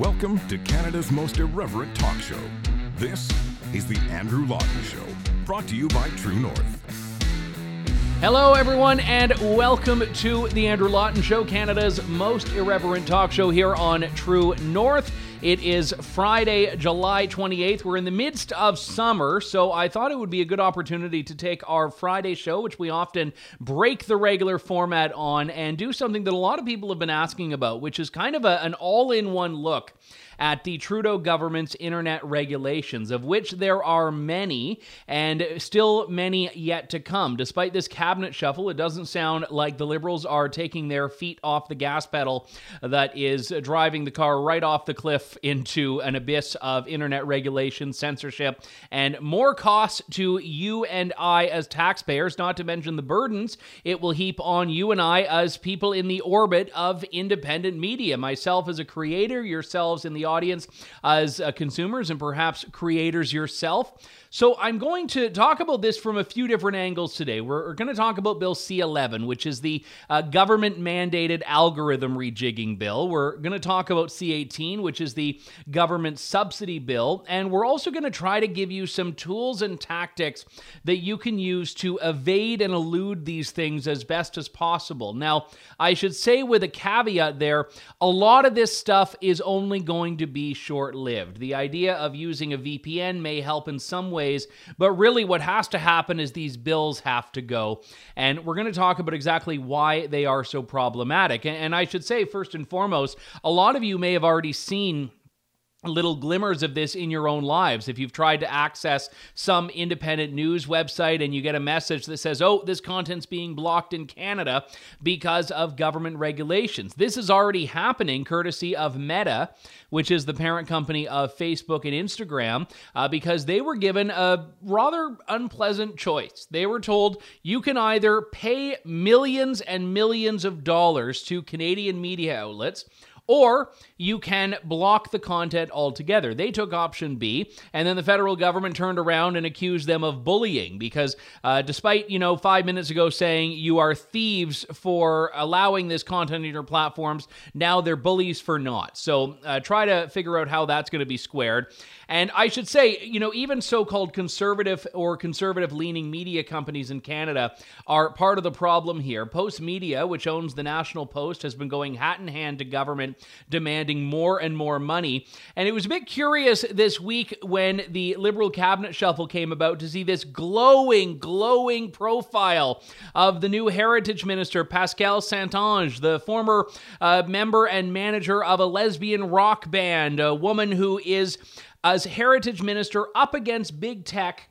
Welcome to Canada's most irreverent talk show. This is The Andrew Lawton Show, brought to you by True North. Hello, everyone, and welcome to The Andrew Lawton Show, Canada's most irreverent talk show here on True North. It is Friday, July 28th. We're in the midst of summer, so I thought it would be a good opportunity to take our Friday show, which we often break the regular format on, and do something that a lot of people have been asking about, which is kind of a, an all in one look at the Trudeau government's internet regulations, of which there are many and still many yet to come. Despite this cabinet shuffle, it doesn't sound like the Liberals are taking their feet off the gas pedal that is driving the car right off the cliff into an abyss of internet regulation, censorship, and more costs to you and I as taxpayers, not to mention the burdens it will heap on you and I as people in the orbit of independent media. Myself as a creator, yourselves in the audience as uh, consumers and perhaps creators yourself. So I'm going to talk about this from a few different angles today. We're, we're going to talk about Bill C11, which is the uh, government mandated algorithm rejigging bill. We're going to talk about C18, which is the government subsidy bill. And we're also going to try to give you some tools and tactics that you can use to evade and elude these things as best as possible. Now, I should say with a caveat there, a lot of this stuff is only going to be short lived. The idea of using a VPN may help in some but really what has to happen is these bills have to go. And we're going to talk about exactly why they are so problematic. And I should say, first and foremost, a lot of you may have already seen little glimmers of this in your own lives. If you've tried to access some independent news website and you get a message that says, oh, this content's being blocked in Canada because of government regulations. This is already happening courtesy of Meta, which is the parent company of Facebook and Instagram, uh, because they were given a rather unpleasant choice. They were told you can either pay millions and millions of dollars to Canadian media outlets or you can block the content altogether. They took option B, and then the federal government turned around and accused them of bullying because, uh, despite you know five minutes ago saying you are thieves for allowing this content on your platforms, now they're bullies for not. So uh, try to figure out how that's going to be squared. And I should say, you know, even so-called conservative or conservative-leaning media companies in Canada are part of the problem here. Postmedia, which owns the National Post, has been going hat in hand to government demanding more and more money. And it was a bit curious this week when the Liberal cabinet shuffle came about to see this glowing, glowing profile of the new Heritage Minister, Pascal Saint-Onge, the former uh, member and manager of a lesbian rock band, a woman who is as heritage minister up against big tech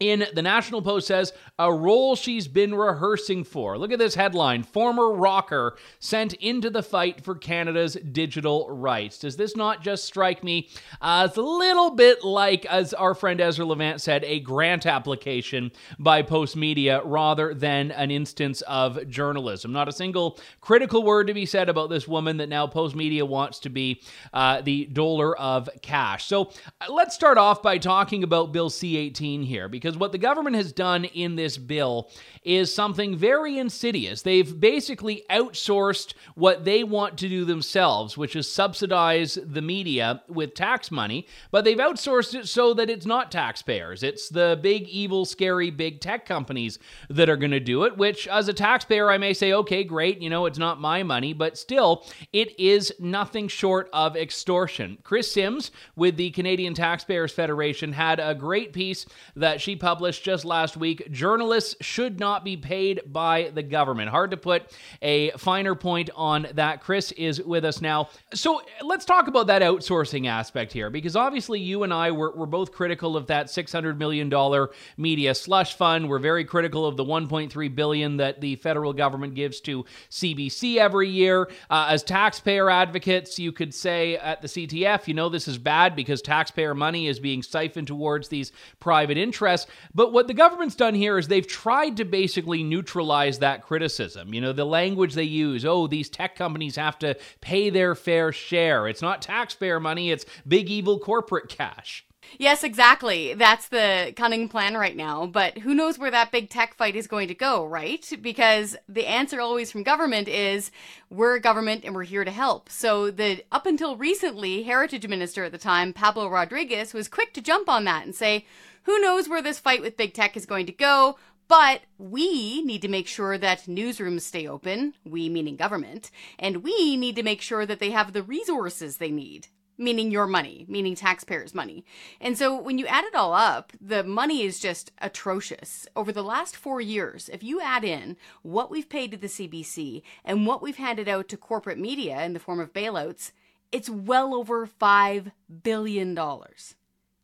in the National Post says a role she's been rehearsing for. Look at this headline Former rocker sent into the fight for Canada's digital rights. Does this not just strike me as a little bit like, as our friend Ezra Levant said, a grant application by Postmedia rather than an instance of journalism? Not a single critical word to be said about this woman that now Postmedia wants to be uh, the doler of cash. So uh, let's start off by talking about Bill C 18 here because what the government has done in this bill is something very insidious. They've basically outsourced what they want to do themselves, which is subsidize the media with tax money, but they've outsourced it so that it's not taxpayers. It's the big, evil, scary big tech companies that are going to do it, which as a taxpayer, I may say, okay, great, you know, it's not my money, but still, it is nothing short of extortion. Kris Sims with the Canadian Taxpayers Federation had a great piece that she published just last week. Journalists should not be paid by the government. Hard to put a finer point on that. Kris is with us now. So let's talk about that outsourcing aspect here, because obviously you and I were, were both critical of that $600 million media slush fund. We're very critical of the 1.3 billion that the federal government gives to CBC every year. Uh, as taxpayer advocates, you could say at the CTF, you know, this is bad because taxpayer money is being siphoned towards these private interests. But what the government's done here is they've tried to basically neutralize that criticism. You know, the language they use oh, these tech companies have to pay their fair share. It's not taxpayer money, it's big evil corporate cash. Yes, exactly. That's the cunning plan right now. But who knows where that big tech fight is going to go, right? Because the answer always from government is we're a government and we're here to help. So the up until recently heritage minister at the time, Pablo Rodriguez, was quick to jump on that and say, who knows where this fight with big tech is going to go? But we need to make sure that newsrooms stay open, we meaning government, and we need to make sure that they have the resources they need meaning your money, meaning taxpayers' money. And so when you add it all up, the money is just atrocious. Over the last four years, if you add in what we've paid to the CBC and what we've handed out to corporate media in the form of bailouts, it's well over $5 billion.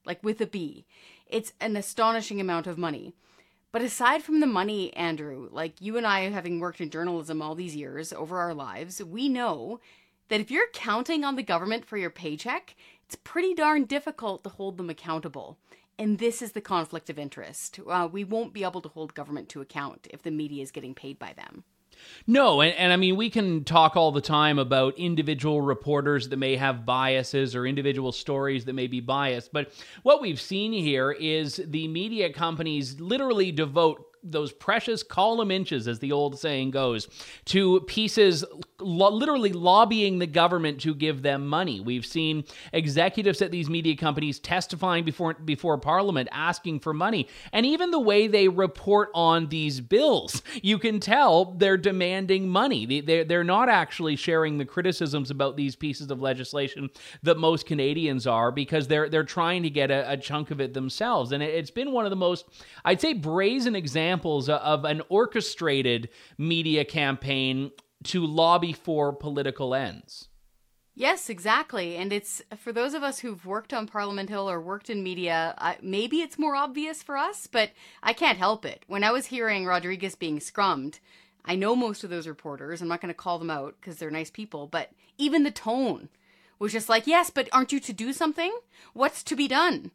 Like with a B. It's an astonishing amount of money. But aside from the money, Andrew, like you and I having worked in journalism all these years over our lives, we know that if you're counting on the government for your paycheck, it's pretty darn difficult to hold them accountable. And this is the conflict of interest. Uh, we won't be able to hold government to account if the media is getting paid by them. No, and, and I mean, we can talk all the time about individual reporters that may have biases or individual stories that may be biased. But what we've seen here is the media companies literally devote those precious column inches, as the old saying goes, to pieces lo- literally lobbying the government to give them money. We've seen executives at these media companies testifying before before Parliament asking for money, and even the way they report on these bills, you can tell they're demanding money. They, they're not actually sharing the criticisms about these pieces of legislation that most Canadians are because they're they're trying to get a, a chunk of it themselves. And it, it's been one of the most, I'd say, brazen examples examples of an orchestrated media campaign to lobby for political ends. Yes, exactly. And it's for those of us who've worked on Parliament Hill or worked in media, uh, maybe it's more obvious for us, but I can't help it. When I was hearing Rodriguez being scrummed, I know most of those reporters. I'm not going to call them out because they're nice people, but even the tone was just like, yes, but aren't you to do something? What's to be done?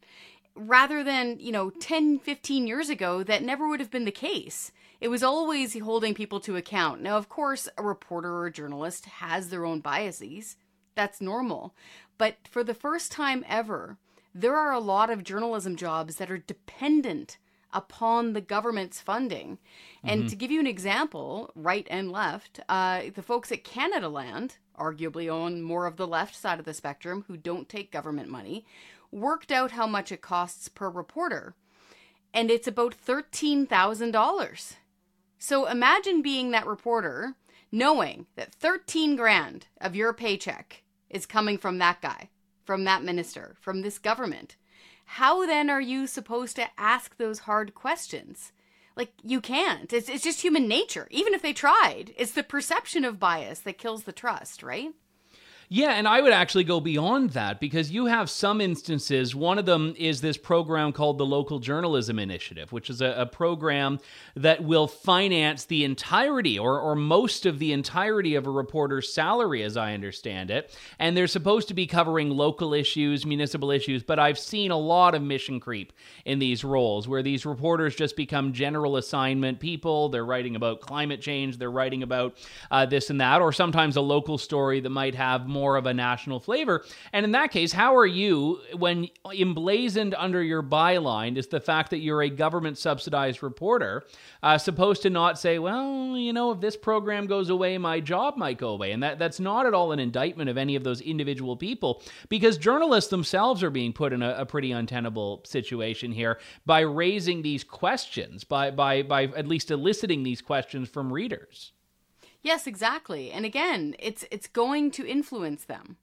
Rather than, you know, 10, 15 years ago, that never would have been the case. It was always holding people to account. Now, of course, a reporter or a journalist has their own biases. That's normal. But for the first time ever, there are a lot of journalism jobs that are dependent upon the government's funding. And mm-hmm. to give you an example, right and left, uh, the folks at Canadaland, arguably on more of the left side of the spectrum, who don't take government money, worked out how much it costs per reporter, and it's about $13,000. So imagine being that reporter knowing that 13 grand of your paycheck is coming from that guy, from that minister, from this government. How then are you supposed to ask those hard questions? Like, you can't. It's, it's just human nature. Even if they tried, it's the perception of bias that kills the trust, right? Yeah, and I would actually go beyond that because you have some instances. One of them is this program called the Local Journalism Initiative, which is a, a program that will finance the entirety or, or most of the entirety of a reporter's salary, as I understand it. And they're supposed to be covering local issues, municipal issues, but I've seen a lot of mission creep in these roles where these reporters just become general assignment people. They're writing about climate change, they're writing about uh, this and that, or sometimes a local story that might have more of a national flavor. And in that case, how are you, when emblazoned under your byline is the fact that you're a government subsidized reporter, uh, supposed to not say, well, you know, if this program goes away, my job might go away? And that, that's not at all an indictment of any of those individual people because journalists themselves are being put in a, a pretty untenable situation here by raising these questions, by, by, by at least eliciting these questions from readers. Yes, exactly. And again, it's it's going to influence them.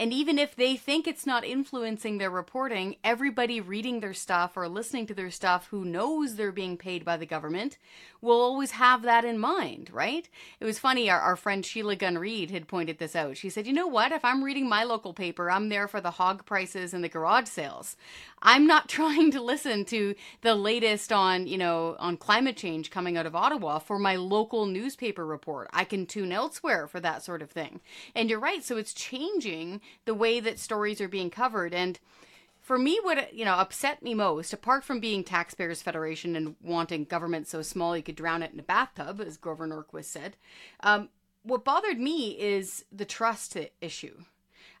And even if they think it's not influencing their reporting, everybody reading their stuff or listening to their stuff who knows they're being paid by the government will always have that in mind, right? It was funny, our, our friend Sheila Gunn Reid had pointed this out. She said, You know what? If I'm reading my local paper, I'm there for the hog prices and the garage sales. I'm not trying to listen to the latest on, you know, on climate change coming out of Ottawa for my local newspaper report. I can tune elsewhere for that sort of thing. And you're right. So it's changing the way that stories are being covered. And for me, what you know upset me most, apart from being Taxpayers Federation and wanting government so small you could drown it in a bathtub, as Grover Norquist said, um, what bothered me is the trust issue.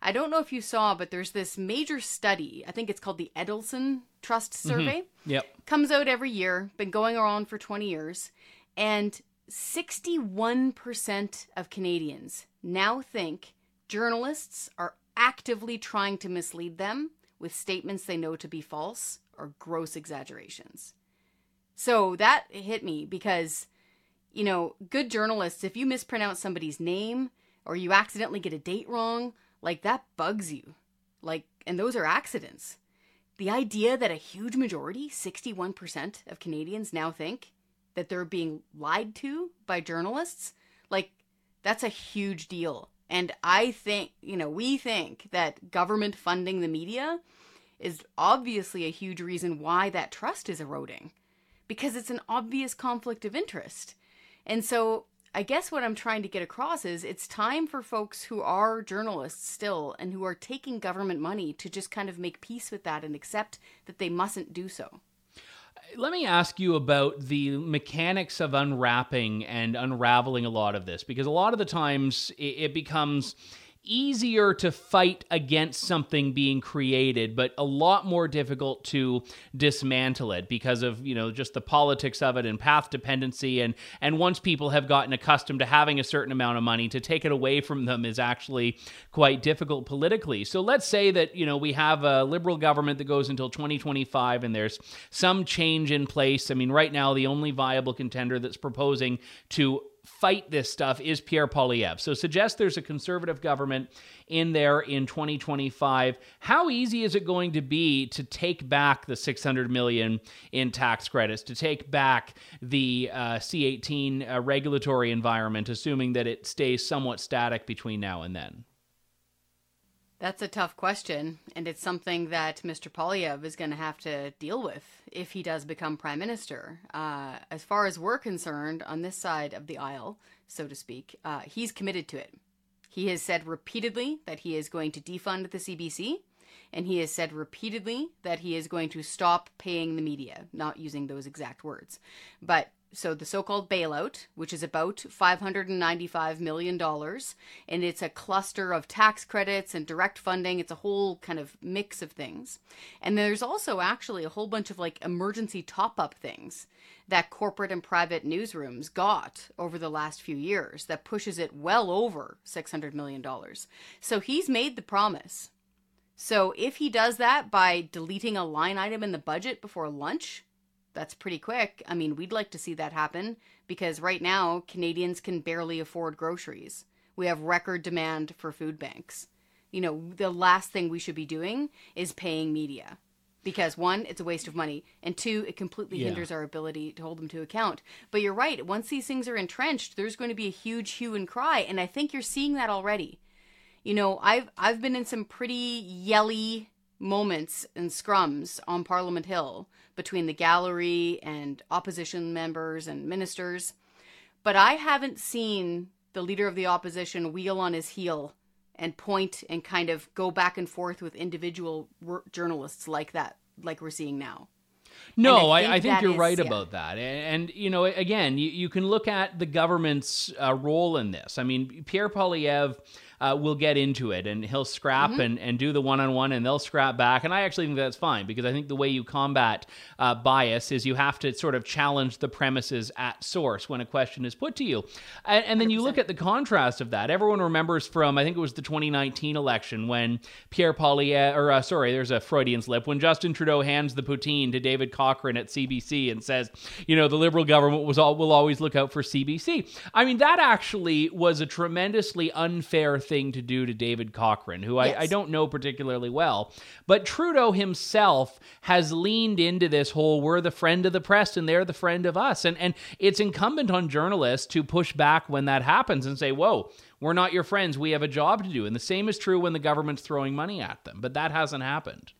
I don't know if you saw, but there's this major study. I think it's called the Edelson Trust Survey. Mm-hmm. Yep. Comes out every year, been going around for 20 years. And 61% of Canadians now think journalists are actively trying to mislead them with statements they know to be false or gross exaggerations. So that hit me because, you know, good journalists, if you mispronounce somebody's name or you accidentally get a date wrong, like that bugs you. Like, and those are accidents. The idea that a huge majority, 61% of Canadians now think that they're being lied to by journalists, like, that's a huge deal. And I think, you know, we think that government funding the media is obviously a huge reason why that trust is eroding because it's an obvious conflict of interest. And so I guess what I'm trying to get across is it's time for folks who are journalists still and who are taking government money to just kind of make peace with that and accept that they mustn't do so. Let me ask you about the mechanics of unwrapping and unraveling a lot of this because a lot of the times it, becomes easier to fight against something being created, but a lot more difficult to dismantle it because of, you know, just the politics of it and path dependency. And, and once people have gotten accustomed to having a certain amount of money, to take it away from them is actually quite difficult politically. So let's say that, you know, we have a liberal government that goes until 2025 and there's some change in place. I mean, right now, the only viable contender that's proposing to fight this stuff is Pierre Poilievre. So suggest there's a conservative government in there in 2025. How easy is it going to be to take back the 600 million in tax credits, to take back the uh, C18 uh, regulatory environment, assuming that it stays somewhat static between now and then? That's a tough question, and it's something that Mr. Poilievre is going to have to deal with if he does become prime minister. Uh, as far as we're concerned, on this side of the aisle, so to speak, uh, he's committed to it. He has said repeatedly that he is going to defund the CBC, and he has said repeatedly that he is going to stop paying the media, not using those exact words. But so the so-called bailout, which is about $595 million, and it's a cluster of tax credits and direct funding. It's a whole kind of mix of things. And there's also actually a whole bunch of like emergency top-up things that corporate and private newsrooms got over the last few years that pushes it well over $600 million. So he's made the promise. So if he does that by deleting a line item in the budget before lunch, that's pretty quick. I mean, we'd like to see that happen because right now Canadians can barely afford groceries. We have record demand for food banks. You know, the last thing we should be doing is paying media because one, it's a waste of money, and two, it completely yeah. hinders our ability to hold them to account. But you're right. Once these things are entrenched, there's going to be a huge hue and cry, and I think you're seeing that already. You know, I've I've been in some pretty yelly moments and scrums on Parliament Hill between the gallery and opposition members and ministers. But I haven't seen the leader of the opposition wheel on his heel and point and kind of go back and forth with individual journalists like that, like we're seeing now. No, I think, I, think you're is, right yeah. about that. And, and, you know, again, you, you can look at the government's uh, role in this. I mean, Pierre Poilievre uh, will get into it and he'll scrap mm-hmm. and, and do the one on one and they'll scrap back. And I actually think that's fine because I think the way you combat uh, bias is you have to sort of challenge the premises at source when a question is put to you. And, and then 100%. you look at the contrast of that. Everyone remembers from, I think it was the 2019 election when Pierre Poilievre, or uh, sorry, there's a Freudian slip, when Justin Trudeau hands the poutine to David Cochrane at CBC and says, you know, the Liberal government was all, will always look out for CBC. I mean, that actually was a tremendously unfair thing to do to David Cochrane, who yes. I, I don't know particularly well. But Trudeau himself has leaned into this whole we're the friend of the press and they're the friend of us. And, and it's incumbent on journalists to push back when that happens and say, whoa, we're not your friends. We have a job to do. And the same is true when the government's throwing money at them. But that hasn't happened.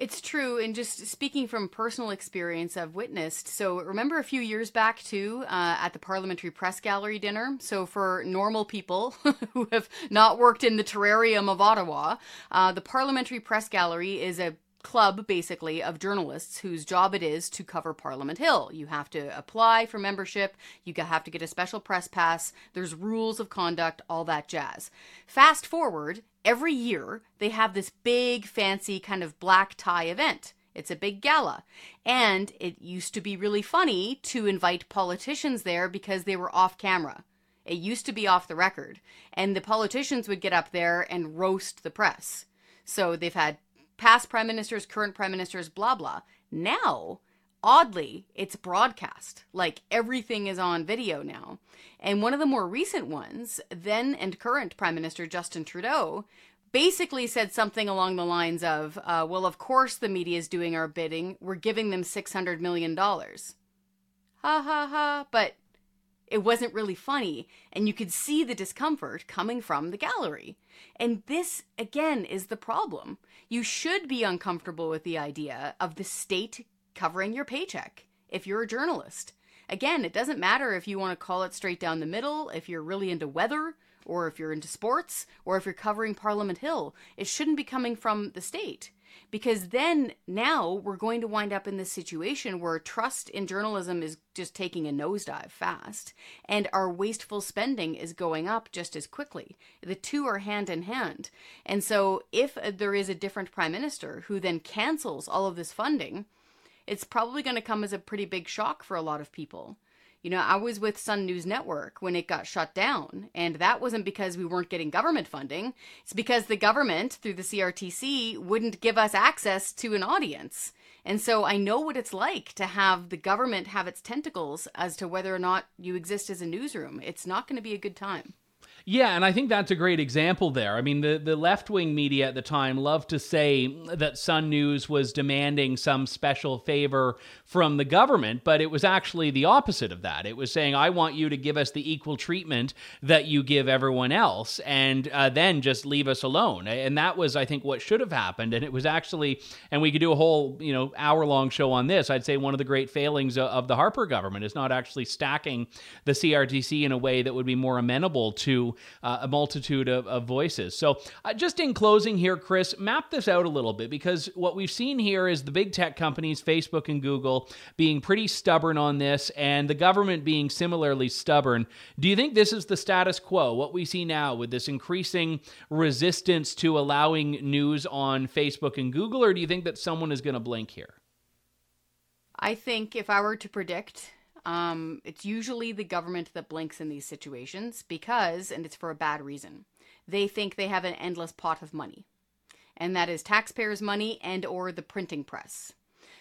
It's true, and just speaking from personal experience, I've witnessed. So, remember a few years back, too, uh, at the Parliamentary Press Gallery dinner? So, for normal people who have not worked in the terrarium of Ottawa, uh, the Parliamentary Press Gallery is a club basically of journalists whose job it is to cover Parliament Hill. You have to apply for membership, you have to get a special press pass, there's rules of conduct, all that jazz. Fast forward, every year they have this big fancy kind of black tie event. It's a big gala. And it used to be really funny to invite politicians there because they were off camera. It used to be off the record. And the politicians would get up there and roast the press. So they've had past prime ministers, current prime ministers, blah, blah. Now, oddly, it's broadcast. Like everything is on video now. And one of the more recent ones, then and current Prime Minister Justin Trudeau, basically said something along the lines of, uh, well, of course the media is doing our bidding. We're giving them $600 million. Ha ha ha. But it wasn't really funny, and you could see the discomfort coming from the gallery. And this, again, is the problem. You should be uncomfortable with the idea of the state covering your paycheck if you're a journalist. Again, it doesn't matter if you want to call it straight down the middle, if you're really into weather, or if you're into sports, or if you're covering Parliament Hill. It shouldn't be coming from the state because then now we're going to wind up in this situation where trust in journalism is just taking a nosedive fast and our wasteful spending is going up just as quickly. The two are hand in hand. And so if there is a different prime minister who then cancels all of this funding it's probably going to come as a pretty big shock for a lot of people you know, I was with Sun News Network when it got shut down, and that wasn't because we weren't getting government funding. It's because the government, through the CRTC, wouldn't give us access to an audience. And so I know what it's like to have the government have its tentacles as to whether or not you exist as a newsroom. It's not going to be a good time. Yeah, and I think that's a great example there. I mean, the, the left wing media at the time loved to say that Sun News was demanding some special favor from the government, but it was actually the opposite of that. It was saying, I want you to give us the equal treatment that you give everyone else, and uh, then just leave us alone. And that was, I think, what should have happened. And it was actually, and we could do a whole, you know, hour long show on this. I'd say one of the great failings of the Harper government is not actually stacking the CRTC in a way that would be more amenable to uh, a multitude of, of voices. So, uh, just in closing here, Kris, map this out a little bit because what we've seen here is the big tech companies, Facebook and Google, being pretty stubborn on this and the government being similarly stubborn. Do you think this is the status quo, what we see now with this increasing resistance to allowing news on Facebook and Google, or do you think that someone is going to blink here? I think if I were to predict, um, it's usually the government that blinks in these situations because, and it's for a bad reason, they think they have an endless pot of money, and that is taxpayers' money and or the printing press.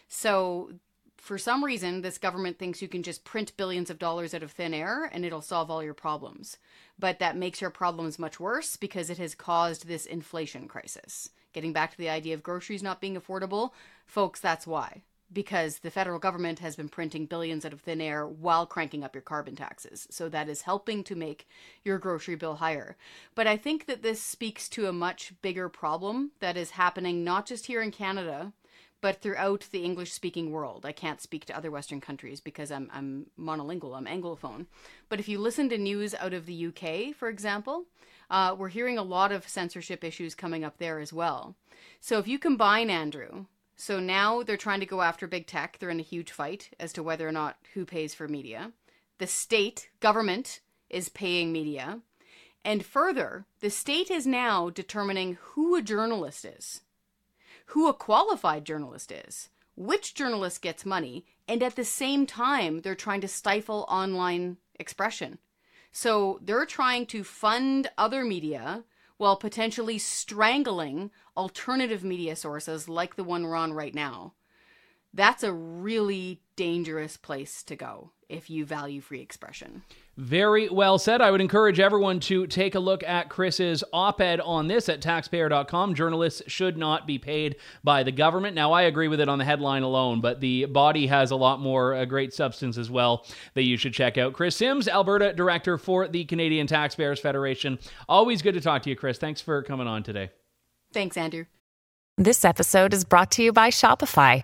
So for some reason, this government thinks you can just print billions of dollars out of thin air and it'll solve all your problems. But that makes your problems much worse because it has caused this inflation crisis. Getting back to the idea of groceries not being affordable, folks, that's why because the federal government has been printing billions out of thin air while cranking up your carbon taxes. So that is helping to make your grocery bill higher. But I think that this speaks to a much bigger problem that is happening not just here in Canada, but throughout the English speaking world. I can't speak to other Western countries because I'm, I'm monolingual, I'm Anglophone. But if you listen to news out of the UK, for example, uh, we're hearing a lot of censorship issues coming up there as well. So if you combine, Andrew, so now they're trying to go after big tech. They're in a huge fight as to whether or not who pays for media. The state government is paying media. And further, the state is now determining who a journalist is, who a qualified journalist is, which journalist gets money, and at the same time, they're trying to stifle online expression. So they're trying to fund other media while potentially strangling alternative media sources like the one we're on right now. That's a really dangerous place to go if you value free expression. Very well said. I would encourage everyone to take a look at Kris's op ed on this at taxpayer.com. Journalists should not be paid by the government. Now, I agree with it on the headline alone, but the body has a lot more uh, great substance as well that you should check out. Kris Sims, Alberta Director for the Canadian Taxpayers Federation. Always good to talk to you, Kris. Thanks for coming on today. Thanks, Andrew. This episode is brought to you by Shopify.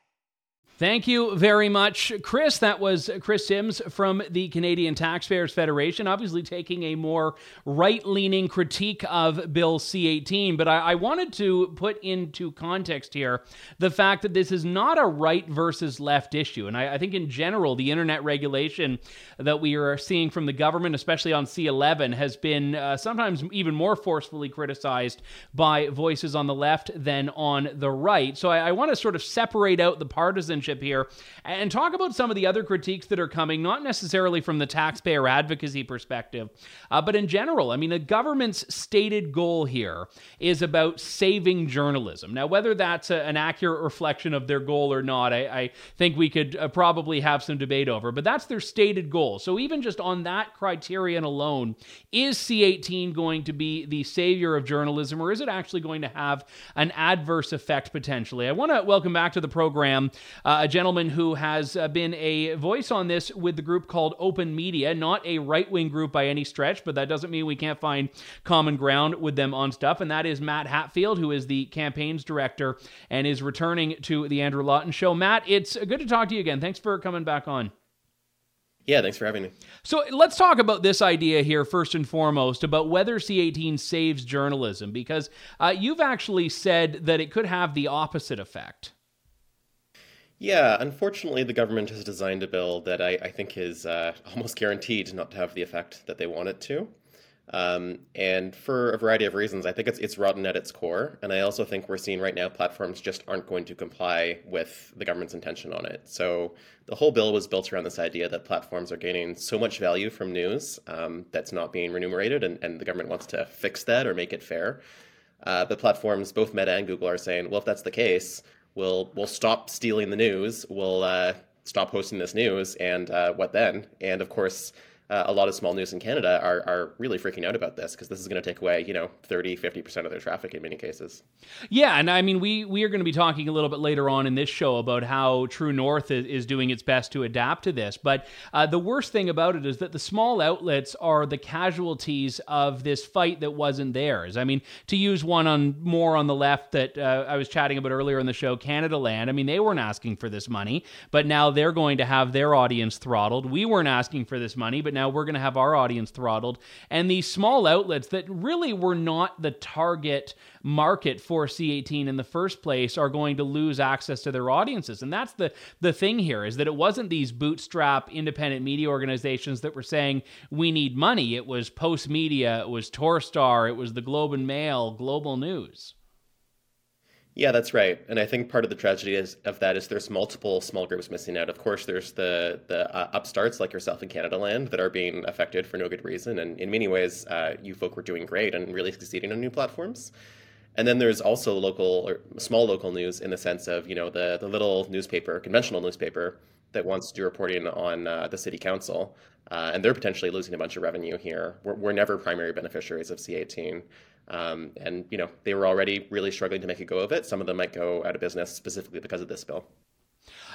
Thank you very much, Kris. That was Kris Sims from the Canadian Taxpayers Federation, obviously taking a more right leaning critique of Bill C 18. But I, I, wanted to put into context here the fact that this is not a right versus left issue. And I, I think, in general, the internet regulation that we are seeing from the government, especially on C 11, has been uh, sometimes even more forcefully criticized by voices on the left than on the right. So I, I want to sort of separate out the partisanship here and talk about some of the other critiques that are coming, not necessarily from the taxpayer advocacy perspective, uh, but in general. I mean, the government's stated goal here is about saving journalism. Now, whether that's a, an accurate reflection of their goal or not, I, I think we could uh, probably have some debate over, but that's their stated goal. So, even just on that criterion alone, is C18 going to be the savior of journalism, or is it actually going to have an adverse effect potentially? I want to welcome back to the program uh, a gentleman who has uh, been a voice on this with the group called OpenMedia, not a right wing group by any stretch, but that doesn't mean we can't find common ground with them on stuff. And that is Matt Hatfield, who is the campaigns director and is returning to the Andrew Lawton Show. Matt, it's good to talk to you again. Thanks for coming back on. Yeah, thanks for having me. So let's talk about this idea here first and foremost about whether C18 saves journalism, because uh, you've actually said that it could have the opposite effect. Yeah, unfortunately, the government has designed a bill that I, I think is uh, almost guaranteed not to have the effect that they want it to. Um, and for a variety of reasons, I think it's it's rotten at its core. And I also think we're seeing right now platforms just aren't going to comply with the government's intention on it. So the whole bill was built around this idea that platforms are gaining so much value from news um, that's not being remunerated, and, and the government wants to fix that or make it fair. Uh, but platforms, both Meta and Google, are saying, well, if that's the case, we'll we'll stop stealing the news. We'll uh, stop posting this news, and uh, what then? And of course, uh, a lot of small news in Canada are, are really freaking out about this because this is going to take away, you know, 30, 50% of their traffic in many cases. Yeah. And I mean, we, we are going to be talking a little bit later on in this show about how True North is, is doing its best to adapt to this. But uh, the worst thing about it is that the small outlets are the casualties of this fight that wasn't theirs. I mean, to use one on more on the left that uh, I was chatting about earlier in the show, Canadaland, I mean, they weren't asking for this money, but now they're going to have their audience throttled. We weren't asking for this money, but now now we're going to have our audience throttled. And these small outlets that really were not the target market for C18 in the first place are going to lose access to their audiences. And that's the the thing here is that it wasn't these bootstrap independent media organizations that were saying we need money. It was Postmedia, it was Torstar, it was the Globe and Mail, Global News. Yeah, that's right. And I think part of the tragedy is, of that is there's multiple small groups missing out. Of course, there's the the uh, upstarts like yourself in Canadaland that are being affected for no good reason. And in many ways, uh, you folk were doing great and really succeeding on new platforms. And then there's also local or small local news in the sense of you know the the little newspaper, conventional newspaper that wants to do reporting on uh, the city council, uh, and they're potentially losing a bunch of revenue here. We're, we're never primary beneficiaries of C18. Um, and you know they were already really struggling to make a go of it. Some of them might go out of business specifically because of this bill.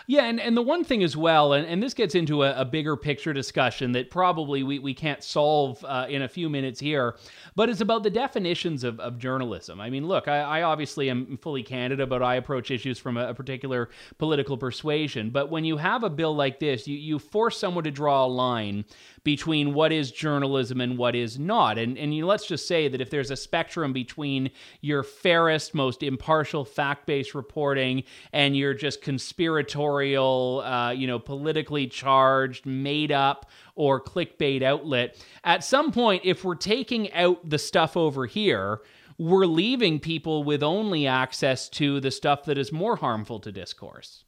Yeah, and, and the one thing as well, and, and this gets into a, a bigger picture discussion that probably we, we can't solve uh, in a few minutes here, but it's about the definitions of, of journalism. I mean, look, I, I obviously am fully candid about I approach issues from a, a, particular political persuasion. But when you have a bill like this, you, you force someone to draw a line between what is journalism and what is not. And, and you let's just say that if there's a spectrum between your fairest, most impartial, fact based reporting and your just conspiratorial, uh, you know, politically charged, made up, or clickbait outlet, at some point, if we're taking out the stuff over here, we're leaving people with only access to the stuff that is more harmful to discourse.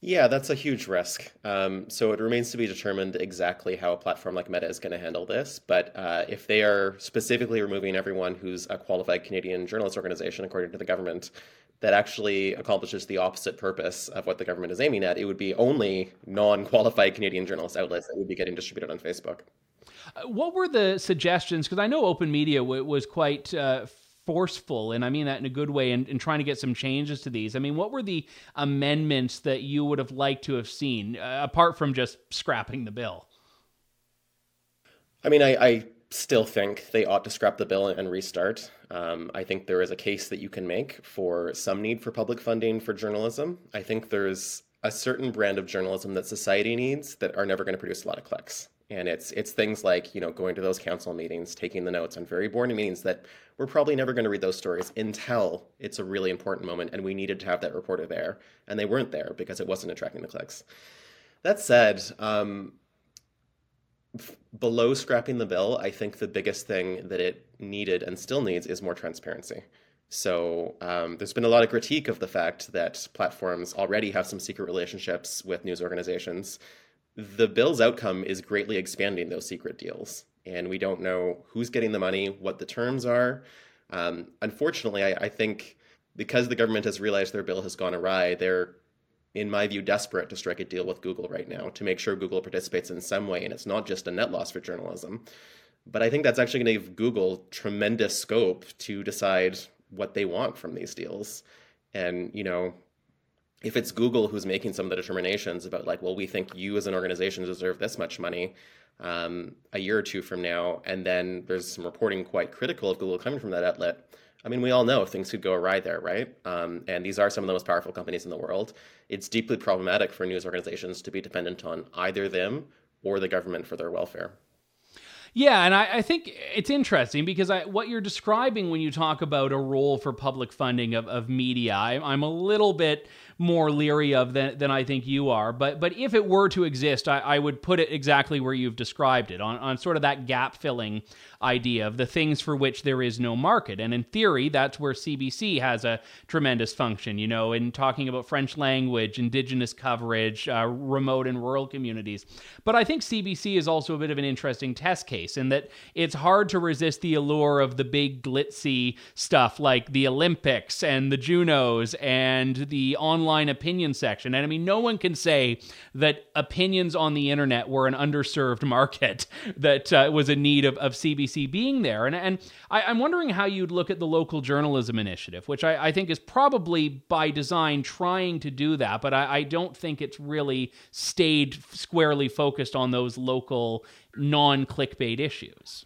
Yeah, that's a huge risk. Um, so it remains to be determined exactly how a platform like Meta is going to handle this. But uh, if they are specifically removing everyone who's a qualified Canadian journalist organization, according to the government, that actually accomplishes the opposite purpose of what the government is aiming at, it would be only non qualified Canadian journalist outlets that would be getting distributed on Facebook. Uh, what were the suggestions? Because I know OpenMedia was quite. Uh, forceful, and I mean that in a good way, in trying to get some changes to these. I mean, what were the amendments that you would have liked to have seen, uh, apart from just scrapping the bill? I mean, I, I still think they ought to scrap the bill and restart. Um, I think there is a case that you can make for some need for public funding for journalism. I think there's a certain brand of journalism that society needs that are never going to produce a lot of clicks. And it's it's things like you know going to those council meetings, taking the notes on very boring meetings that we're probably never going to read those stories until it's a really important moment, and we needed to have that reporter there, and they weren't there because it wasn't attracting the clicks. That said, um, below scrapping the bill, I think the biggest thing that it needed and still needs is more transparency. So um, there's been a lot of critique of the fact that platforms already have some secret relationships with news organizations. The bill's outcome is greatly expanding those secret deals, and we don't know who's getting the money, what the terms are. Um, unfortunately, I, I think because the government has realized their bill has gone awry, they're in my view, desperate to strike a deal with Google right now to make sure Google participates in some way. And it's not just a net loss for journalism. But I think that's actually going to give Google tremendous scope to decide what they want from these deals. And, you know, if it's Google who's making some of the determinations about, like, well, we think you as an organization deserve this much money um, a year or two from now, and then there's some reporting quite critical of Google coming from that outlet, I mean, we all know things could go awry there, right? Um, and these are some of the most powerful companies in the world. It's deeply problematic for news organizations to be dependent on either them or the government for their welfare. Yeah, and I, I, think it's interesting because I, what you're describing when you talk about a role for public funding of, of media, I, I'm a little bit more leery of than, than I think you are. But but if it were to exist, I, I would put it exactly where you've described it on, on sort of that gap filling idea of the things for which there is no market. And in theory, that's where CBC has a tremendous function, you know, in talking about French language, indigenous coverage, uh, remote and rural communities. But I think CBC is also a bit of an interesting test case in that it's hard to resist the allure of the big glitzy stuff like the Olympics and the Junos and the online online opinion section. And I mean, no one can say that opinions on the internet were an underserved market that uh, was in need of, of CBC being there. And, and I, am wondering how you'd look at the local journalism initiative, which I, I think is probably by design trying to do that, but I, I don't think it's really stayed squarely focused on those local non clickbait issues.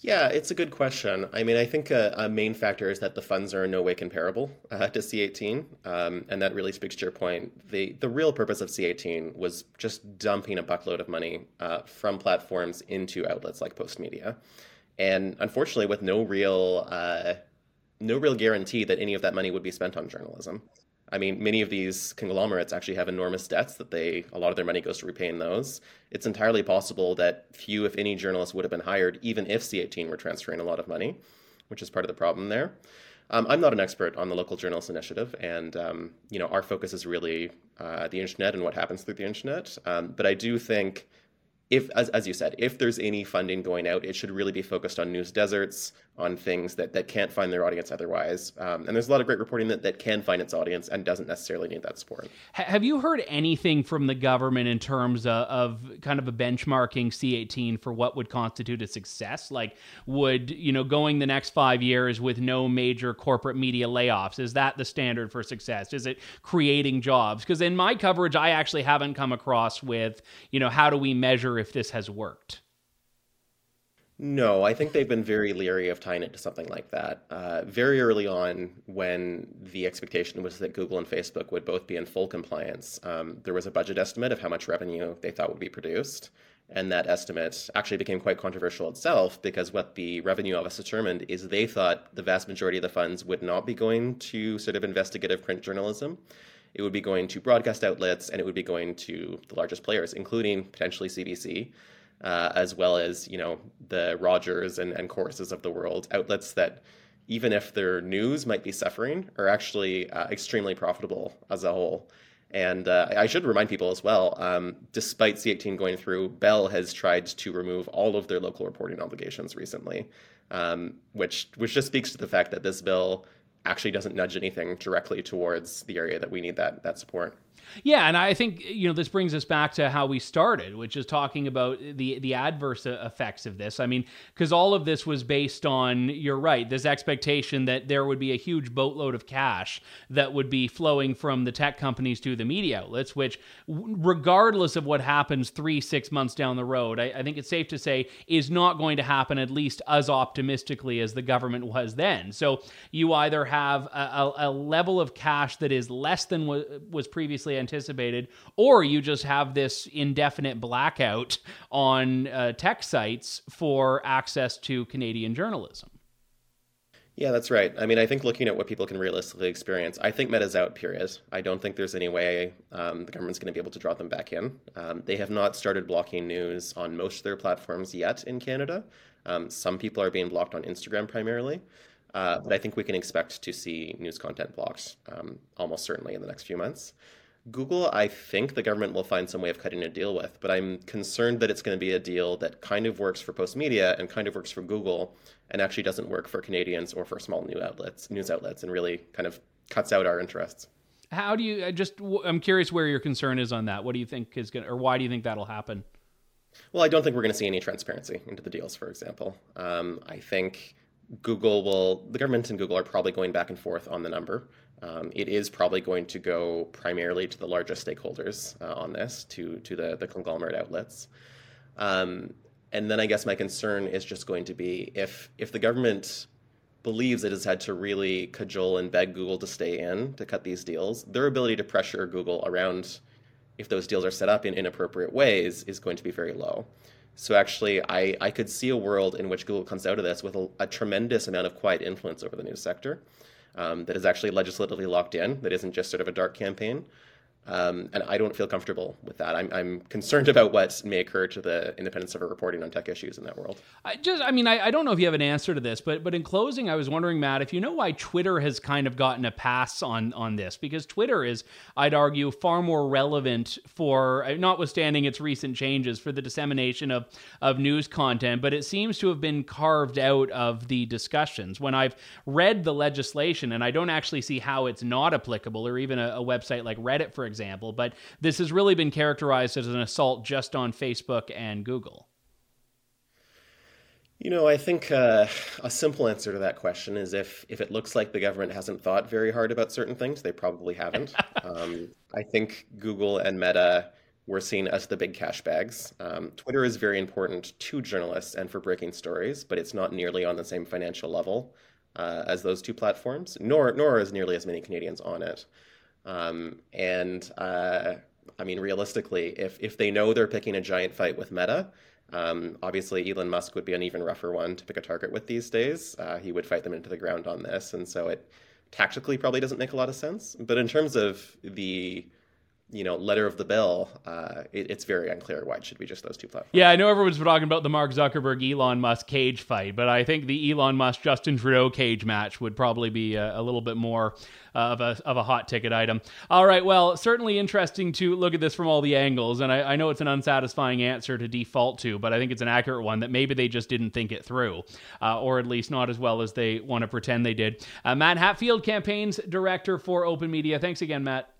Yeah, it's a good question. I mean, I think a, a, main factor is that the funds are in no way comparable uh, to C18, um, and that really speaks to your point. the The real purpose of C18 was just dumping a buckload of money uh, from platforms into outlets like Postmedia, and unfortunately, with no real uh, no real guarantee that any of that money would be spent on journalism. I mean, many of these conglomerates actually have enormous debts that they a lot of their money goes to repaying those. It's entirely possible that few, if any, journalists would have been hired, even if C18 were transferring a lot of money, which is part of the problem there. Um, I'm not an expert on the local journalist initiative, and um, you know our focus is really uh, the internet and what happens through the internet. Um, but I do think if as, as you said if there's any funding going out it should really be focused on news deserts on things that, that can't find their audience otherwise. Um, and there's a lot of great reporting that, that can find its audience and doesn't necessarily need that support. Have you heard anything from the government in terms of, of kind of a benchmarking c18 for what would constitute a success? Like would you know going the next five years with no major corporate media layoffs is that the standard for success? Is it creating jobs? Because in my coverage i actually haven't come across with you know how do we measure if this has worked. No, I think they've been very leery of tying it to something like that. Uh, very early on, when the expectation was that Google and Facebook would both be in full compliance, um, there was a budget estimate of how much revenue they thought would be produced. And that estimate actually became quite controversial itself because what the revenue office determined is they thought the vast majority of the funds would not be going to sort of investigative print journalism it would be going to broadcast outlets and it would be going to the largest players, including potentially CBC, uh, as well as you know the Rogers and, and Coruses of the world, outlets that even if their news might be suffering, are actually uh, extremely profitable as a whole. And uh, I should remind people as well, um, despite C18 going through, Bell has tried to remove all of their local reporting obligations recently, um, which which just speaks to the fact that this bill actually doesn't nudge anything directly towards the area that we need that that support. Yeah, and I think you know this brings us back to how we started, which is talking about the the adverse effects of this. I mean, because all of this was based on you're right, this expectation that there would be a huge boatload of cash that would be flowing from the tech companies to the media outlets, which, regardless of what happens three six months down the road, I, I think it's safe to say is not going to happen at least as optimistically as the government was then. So you either have a, a, a level of cash that is less than what was previously anticipated, or you just have this indefinite blackout on uh, tech sites for access to Canadian journalism. Yeah, that's right. I mean, I think looking at what people can realistically experience, I think Meta's out, period. I don't think there's any way um, the government's going to be able to draw them back in. Um, they have not started blocking news on most of their platforms yet in Canada. Um, some people are being blocked on Instagram primarily. Uh, but I think we can expect to see news content blocked um, almost certainly in the next few months. Google, I think the government will find some way of cutting a deal with, but I'm concerned that it's going to be a deal that kind of works for Postmedia and kind of works for Google, and actually doesn't work for Canadians or for small news outlets, news outlets, and really kind of cuts out our interests. How do you? just I'm curious where your concern is on that. What do you think is going, to, or why do you think that'll happen? Well, I don't think we're going to see any transparency into the deals. For example, um, I think Google will, the government and Google are probably going back and forth on the number. Um, it is probably going to go primarily to the largest stakeholders uh, on this, to to the the conglomerate outlets. Um, and then I guess my concern is just going to be if if the government believes it has had to really cajole and beg Google to stay in to cut these deals, their ability to pressure Google around if those deals are set up in inappropriate ways is going to be very low. So actually, I, I could see a world in which Google comes out of this with a, a tremendous amount of quiet influence over the news sector um, that is actually legislatively locked in, that isn't just sort of a dark campaign. Um, and I don't feel comfortable with that. I'm, I'm, concerned about what may occur to the independence of reporting on tech issues in that world. I just, I mean, I, I, don't know if you have an answer to this, but but in closing, I was wondering, Matt, if you know why Twitter has kind of gotten a pass on on this, because Twitter is, I'd argue, far more relevant for, notwithstanding its recent changes, for the dissemination of of news content, but it seems to have been carved out of the discussions. When I've read the legislation, and I don't actually see how it's not applicable, or even a, a website like Reddit, for example example, but this has really been characterized as an assault just on Facebook and Google. You know, I think uh, a simple answer to that question is if if it looks like the government hasn't thought very hard about certain things, they probably haven't. um, I think Google and Meta were seen as the big cash bags. Um, Twitter is very important to journalists and for breaking stories, but it's not nearly on the same financial level uh, as those two platforms, nor nor as nearly as many Canadians on it. Um, and uh, I mean, realistically, if if they know they're picking a giant fight with Meta, um, obviously Elon Musk would be an even rougher one to pick a target with these days. Uh, he would fight them into the ground on this, and so it tactically probably doesn't make a lot of sense. But in terms of the you know, letter of the bill, uh, it, it's very unclear why it should be just those two platforms. Yeah, I know everyone's talking about the Mark Zuckerberg Elon Musk cage fight, but I think the Elon Musk Justin Trudeau cage match would probably be a, a little bit more uh, of a of a hot ticket item. All right, well, certainly interesting to look at this from all the angles, and I, I know it's an unsatisfying answer to default to, but I think it's an accurate one that maybe they just didn't think it through, uh, or at least not as well as they want to pretend they did. Uh, Matt Hatfield, campaigns director for OpenMedia. Thanks again, Matt.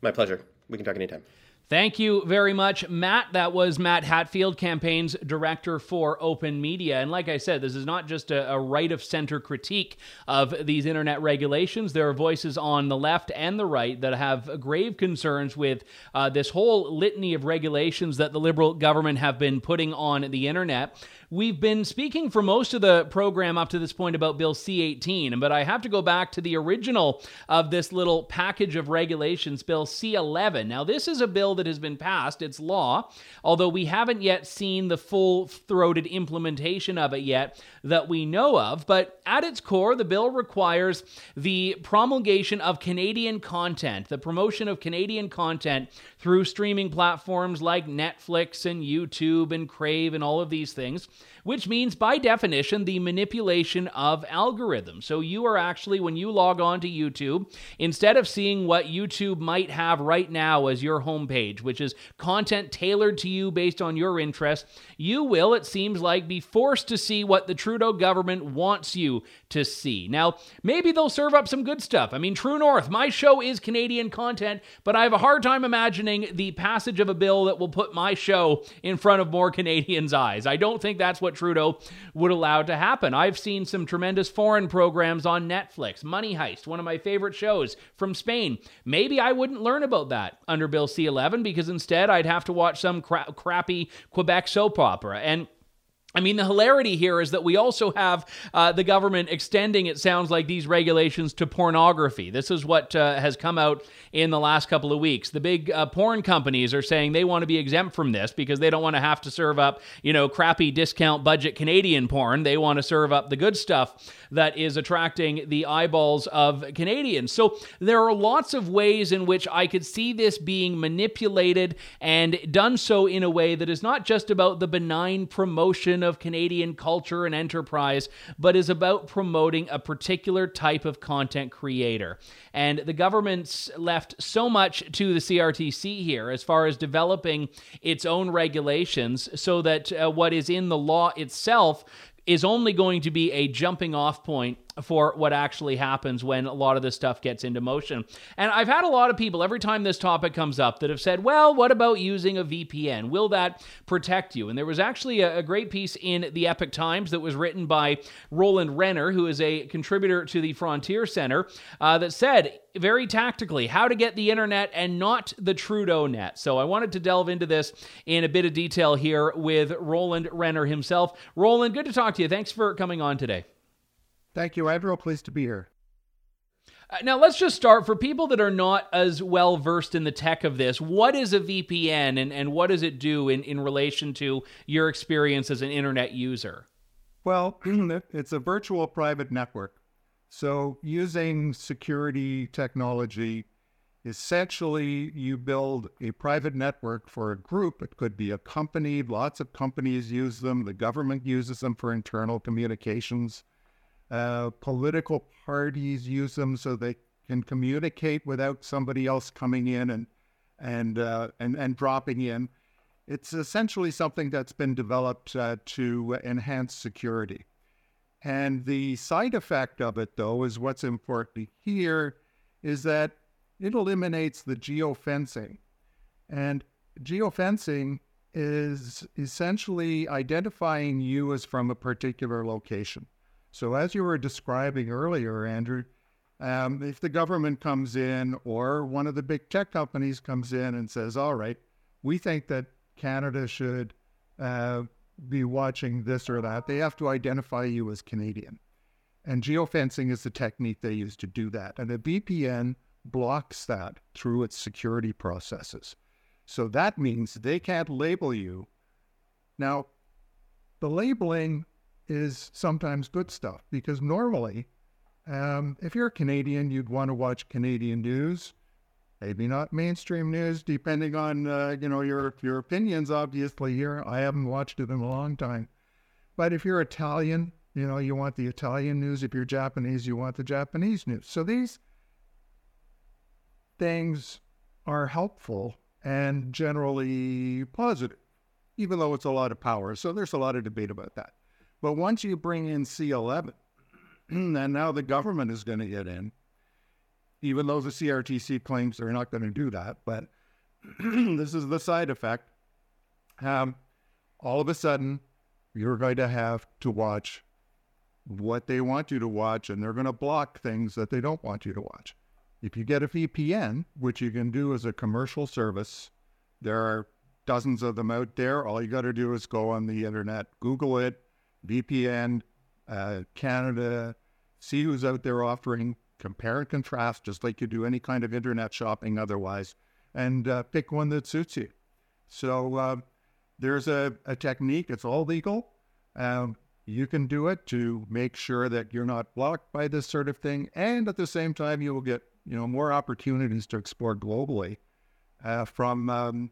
My pleasure. We can talk anytime. Thank you very much, Matt. That was Matt Hatfield, campaigns director for OpenMedia. And like I said, this is not just a, a, right of center critique of these internet regulations. There are voices on the left and the right that have grave concerns with uh, this whole litany of regulations that the Liberal government have been putting on the internet. We've been speaking for most of the program up to this point about Bill C 18, but I have to go back to the original of this little package of regulations, Bill C 11. Now, this is a bill that has been passed, it's law, although we haven't yet seen the full throated implementation of it yet that we know of. But at its core, the bill requires the promulgation of Canadian content, the promotion of Canadian content through streaming platforms like Netflix and YouTube and Crave and all of these things. Which means by definition the manipulation of algorithms. So you are actually, when you log on to YouTube, instead of seeing what YouTube might have right now as your homepage, which is content tailored to you based on your interests, you will, it seems like, be forced to see what the Trudeau government wants you to see. Now, maybe they'll serve up some good stuff. I mean, True North, my show is Canadian content, but I have a hard time imagining the passage of a bill that will put my show in front of more Canadians' eyes. I don't think that's what Trudeau would allow to happen. I've seen some tremendous foreign programs on Netflix. Money Heist, one of my favorite shows from Spain. Maybe I wouldn't learn about that under Bill C 11 because instead I'd have to watch some cra- crappy Quebec soap opera. And I mean, the hilarity here is that we also have uh, the government extending, it sounds like, these regulations to pornography. This is what uh, has come out in the last couple of weeks. The big uh, porn companies are saying they want to be exempt from this because they don't want to have to serve up, you know, crappy discount budget Canadian porn. They want to serve up the good stuff that is attracting the eyeballs of Canadians. So there are lots of ways in which I could see this being manipulated and done so in a way that is not just about the benign promotion of Canadian culture and enterprise, but is about promoting a particular type of content creator. And the government's left so much to the CRTC here as far as developing its own regulations so that uh, what is in the law itself is only going to be a jumping off point for what actually happens when a lot of this stuff gets into motion. And I've had a lot of people every time this topic comes up that have said, well, what about using a VPN? Will that protect you? And there was actually a, a great piece in the Epoch Times that was written by Roland Renner, who is a contributor to the Frontier Center, uh, that said, very tactically how to get the internet and not the Trudeau net. So I wanted to delve into this in a bit of detail here with Roland Renner himself. Roland, good to talk to you. Thanks for coming on today. Thank you, Andrew. Pleased to be here. Uh, now, let's just start for people that are not as well versed in the tech of this. What is a VPN and, and what does it do in, in relation to your experience as an internet user? Well, it's a virtual private network. So, using security technology, essentially, you build a private network for a group. It could be a company, lots of companies use them, the government uses them for internal communications. Uh, political parties use them so they can communicate without somebody else coming in and and uh, and and dropping in. It's essentially something that's been developed uh, to enhance security. And the side effect of it, though, is what's important here is that it eliminates the geofencing. And geofencing is essentially identifying you as from a particular location. So, as you were describing earlier, Andrew, um, if the government comes in or one of the big tech companies comes in and says, all right, we think that Canada should uh, be watching this or that, they have to identify you as Canadian. And geofencing is the technique they use to do that. And a VPN blocks that through its security processes. So that means they can't label you. Now, the labeling is sometimes good stuff because normally, um, if you're a Canadian, you'd want to watch Canadian news, maybe not mainstream news, depending on uh, you know your your opinions. Obviously, here I haven't watched it in a long time, but if you're Italian, you know you want the Italian news. If you're Japanese, you want the Japanese news. So these things are helpful and generally positive, even though it's a lot of power. So there's a lot of debate about that. But once you bring in C11, and now the government is going to get in, even though the CRTC claims they're not going to do that, but this is the side effect. Um, all of a sudden, you're going to have to watch what they want you to watch, and they're going to block things that they don't want you to watch. If you get a VPN, which you can do as a commercial service, there are dozens of them out there. All you got to do is go on the internet, Google it, VPN, uh, Canada, see who's out there offering, compare and contrast, just like you do any kind of internet shopping otherwise, and uh, pick one that suits you. So uh, there's a, a, technique, it's all legal. Um, you can do it to make sure that you're not blocked by this sort of thing, and at the same time, you will get you know more opportunities to explore globally uh, from um,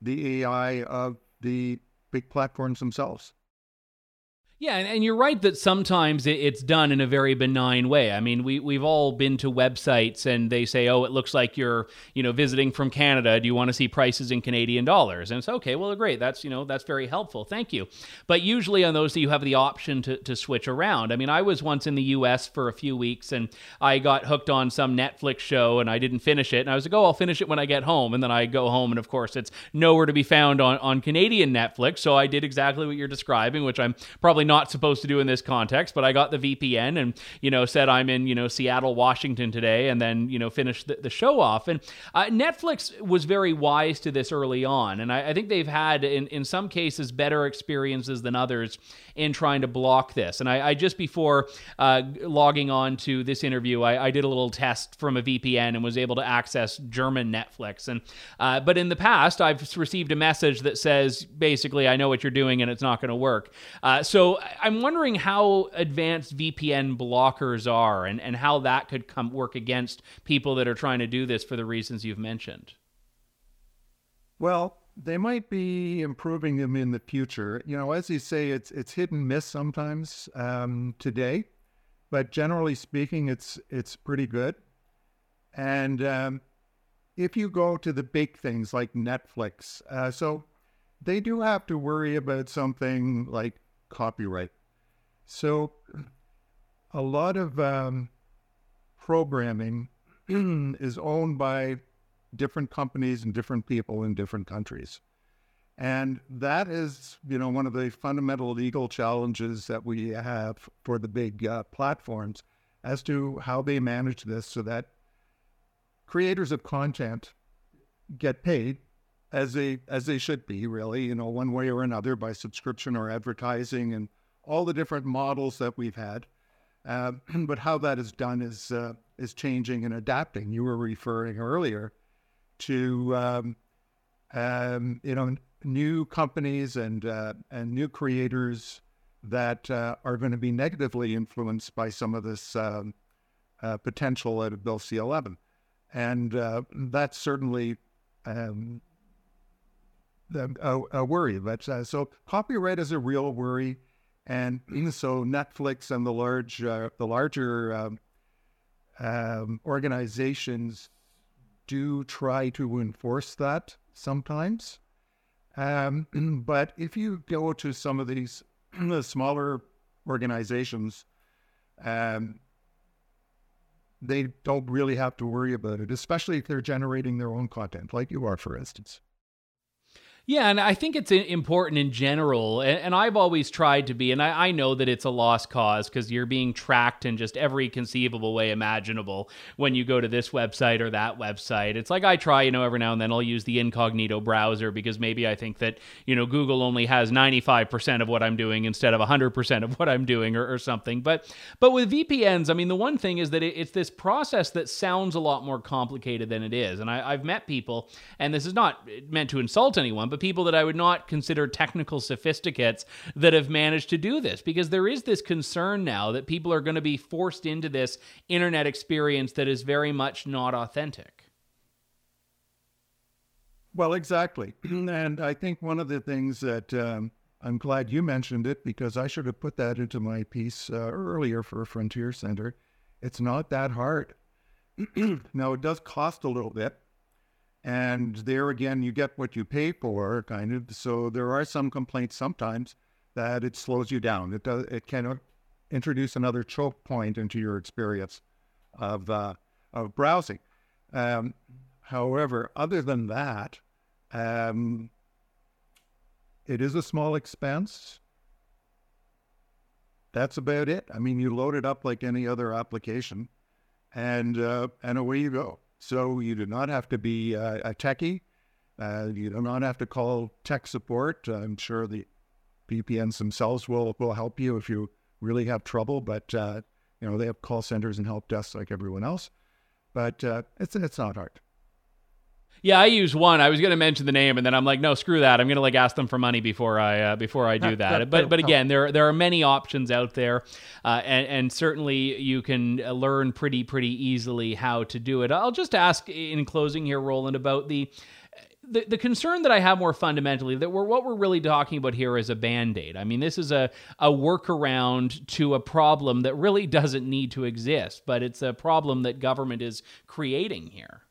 the AI of the big platforms themselves. Yeah, and you're right that sometimes it's done in a very benign way. I mean, we we've all been to websites and they say, "Oh, it looks like you're, you know, visiting from Canada. Do you want to see prices in Canadian dollars?" And it's okay. Well, great. That's you know that's very helpful. Thank you. But usually on those, you have the option to to switch around. I mean, I was once in the U.S. for a few weeks and I got hooked on some Netflix show and I didn't finish it. And I was like, "Oh, I'll finish it when I get home." And then I go home and of course it's nowhere to be found on on Canadian Netflix. So I did exactly what you're describing, which I'm probably not supposed to do in this context, but I got the VPN and, you know, said I'm in, you know, Seattle, Washington today, and then, you know, finished the, the show off. And uh, Netflix was very wise to this early on. And I, I think they've had, in, in some cases, better experiences than others in trying to block this. And I, I just before uh, logging on to this interview, I, I, did a little test from a VPN and was able to access German Netflix. And uh, but in the past, I've received a message that says basically, I know what you're doing and it's not going to work. Uh, so I'm wondering how advanced VPN blockers are and, and how that could come work against people that are trying to do this for the reasons you've mentioned. Well, they might be improving them in the future. You know, as you say, it's it's hit and miss sometimes um, today, but generally speaking, it's it's pretty good. And um, if you go to the big things like Netflix, uh, so they do have to worry about something like copyright. So a lot of um, programming is owned by different companies and different people in different countries. And that is, you know, one of the fundamental legal challenges that we have for the big uh, platforms as to how they manage this so that creators of content get paid as they as they should be really you know one way or another by subscription or advertising and all the different models that we've had. Uh, but how that is done is uh, is changing and adapting. You were referring earlier to um, um, you know new companies and uh, and new creators that uh, are going to be negatively influenced by some of this um, uh, potential out of Bill C-11, and uh, that's certainly um, a, a, worry. But so copyright is a real worry. And so Netflix and the large, uh, the larger um, um, organizations do try to enforce that sometimes. Um, but if you go to some of these the smaller organizations, um, they don't really have to worry about it, especially if they're generating their own content, like you are, for instance. Yeah, and I think it's important in general. And, I've always tried to be, and I, know that it's a lost cause because you're being tracked in just every conceivable way imaginable when you go to this website or that website. It's like I try, you know, every now and then I'll use the incognito browser because maybe I think that, you know, Google only has 95% of what I'm doing instead of 100% of what I'm doing or, or something. But but with VPNs, I mean, the one thing is that it, it's this process that sounds a lot more complicated than it is. And I, I've met people, and this is not meant to insult anyone but people that I would not consider technical sophisticates that have managed to do this because there is this concern now that people are going to be forced into this internet experience that is very much not authentic. Well, exactly. And I think one of the things that um, I'm glad you mentioned it because I should have put that into my piece uh, earlier for Frontier Center. It's not that hard. now, it does cost a little bit, and there again, you get what you pay for, kind of. So there are some complaints sometimes that it slows you down. It does. It can introduce another choke point into your experience of uh, of browsing. Um, however, other than that, um, it is a small expense. That's about it. I mean, you load it up like any other application, and uh, and away you go. So you do not have to be uh, a techie. Uh, you do not have to call tech support. I'm sure the VPNs themselves will will help you if you really have trouble. But uh, you know they have call centers and help desks like everyone else. But uh, it's it's not hard. Yeah, I use one. I was going to mention the name, and then I'm like, no, screw that. I'm going to like ask them for money before I uh, before I do that. But but again, there there are many options out there, uh, and and certainly you can learn pretty pretty easily how to do it. I'll just ask in closing here, Roland, about the the, the concern that I have more fundamentally that we're what we're really talking about here is a band-aid. I mean, this is a, a workaround to a problem that really doesn't need to exist, but it's a problem that government is creating here.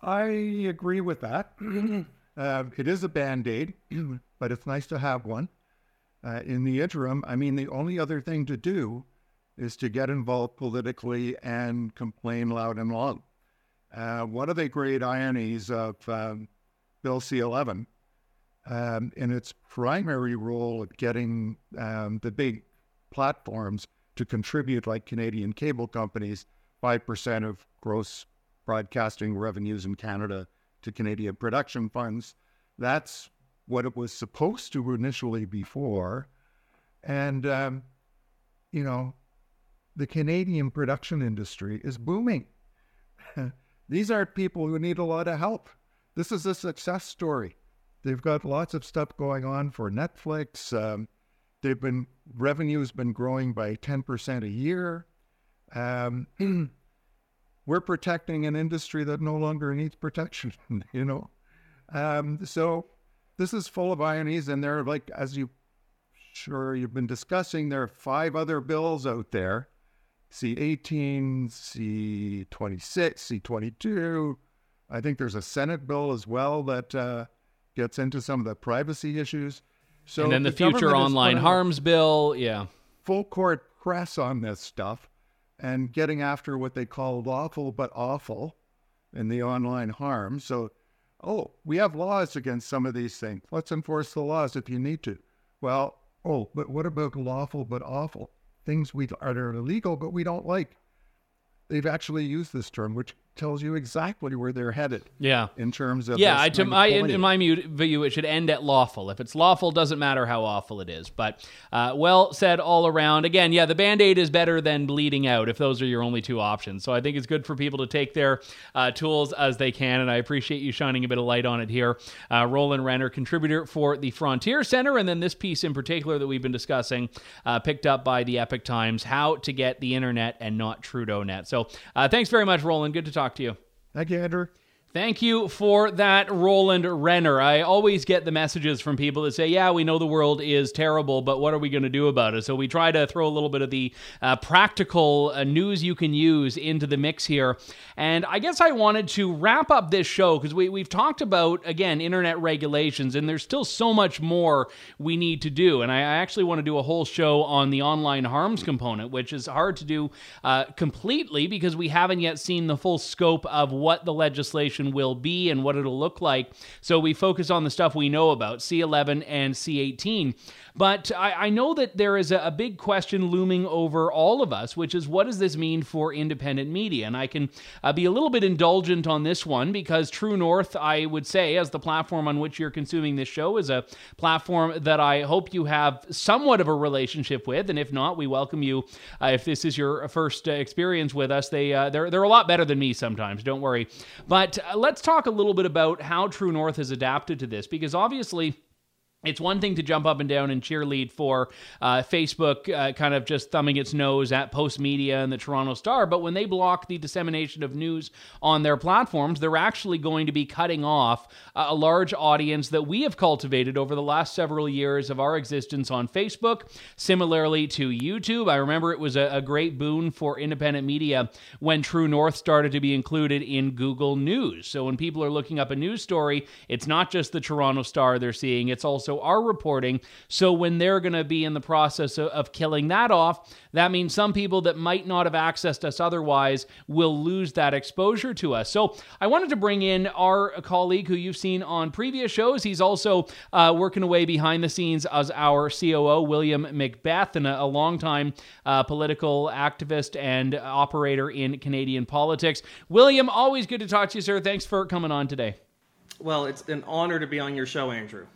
I agree with that. uh, it is a band-aid, but it's nice to have one. Uh, in the interim, I mean, the only other thing to do is to get involved politically and complain loud and long. Uh, one of the great ironies of um, Bill C 11 um, in its primary role of getting um, the big platforms to contribute, like Canadian cable companies, 5% of gross broadcasting revenues in Canada to Canadian production funds. That's what it was supposed to initially be for. And, um, you know, the Canadian production industry is booming. These aren't people who need a lot of help. This is a success story. They've got lots of stuff going on for Netflix. Um, they've been revenue has been growing by ten percent a year. Um, we're protecting an industry that no longer needs protection. You know, um, so this is full of ironies, and there are like as you sure you've been discussing, there are five other bills out there C18, C26, C22. I think there's a Senate bill as well that uh, gets into some of the privacy issues. So and then the, the future online harms bill, yeah. Full court press on this stuff and getting after what they call lawful but awful in the online harm. So, oh, we have laws against some of these things. Let's enforce the laws if you need to. Well, oh, but what about lawful but awful? things we are illegal, but we don't like. They've actually used this term, which tells you exactly where they're headed. Yeah. In terms of yeah, to my in, in, my view, it should end at lawful. If it's lawful, doesn't matter how awful it is. But uh, well said all around. Again, yeah, the band aid is better than bleeding out if those are your only two options. So I think it's good for people to take their uh, tools as they can, and I appreciate you shining a bit of light on it here. Uh, Roland Renner, contributor for the Frontier Center, and then this piece in particular that we've been discussing, uh, picked up by the Epoch Times, how to get the internet and not Trudeau net. So uh, thanks very much, Roland. Good to talk talk to you. Thank you, Andrew. Thank you for that, Roland Renner. I always get the messages from people that say, Yeah, we know the world is terrible, but what are we going to do about it? So we try to throw a little bit of the uh, practical uh, news you can use into the mix here. And I guess I wanted to wrap up this show because we, we've talked about, again, internet regulations, and there's still so much more we need to do. And I, I actually want to do a whole show on the online harms component, which is hard to do uh, completely because we haven't yet seen the full scope of what the legislation will be and what it'll look like. So we focus on the stuff we know about C11 and C18. But I, I know that there is a, a, big question looming over all of us, which is what does this mean for independent media? And I can uh, be a little bit indulgent on this one because True North, I would say, as the platform on which you're consuming this show, is a platform that I hope you have somewhat of a relationship with. And if not, we welcome you. Uh, if this is your first uh, experience with us, they uh, they're they're a lot better than me sometimes. Don't worry. But Uh, let's talk a little bit about how True North has adapted to this because obviously it's one thing to jump up and down and cheerlead for uh, Facebook uh, kind of just thumbing its nose at Postmedia and the Toronto Star, but when they block the dissemination of news on their platforms, they're actually going to be cutting off a large audience that we have cultivated over the last several years of our existence on Facebook. Similarly to YouTube, I remember it was a, a great boon for independent media when True North started to be included in Google News. So when people are looking up a news story, it's not just the Toronto Star they're seeing, it's also are reporting. So when they're going to be in the process of, of killing that off, that means some people that might not have accessed us otherwise will lose that exposure to us. So I wanted to bring in our colleague who you've seen on previous shows. He's also uh, working away behind the scenes as our COO, William McBeath, and a, a longtime uh, political activist and operator in Canadian politics. William, always good to talk to you, sir. Thanks for coming on today. Well, it's an honor to be on your show, Andrew.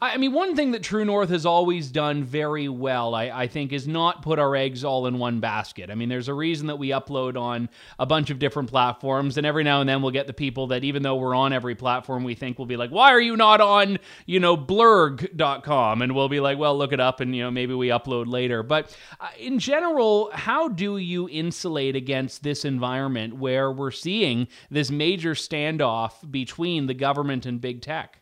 I mean, one thing that True North has always done very well, I, I, think, is not put our eggs all in one basket. I mean, there's a reason that we upload on a bunch of different platforms, and every now and then we'll get the people that, even though we're on every platform, we think will be like, why are you not on, you know, blurg.com? And we'll be like, well, look it up, and, you know, maybe we upload later. But uh, in general, how do you insulate against this environment where we're seeing this major standoff between the government and big tech?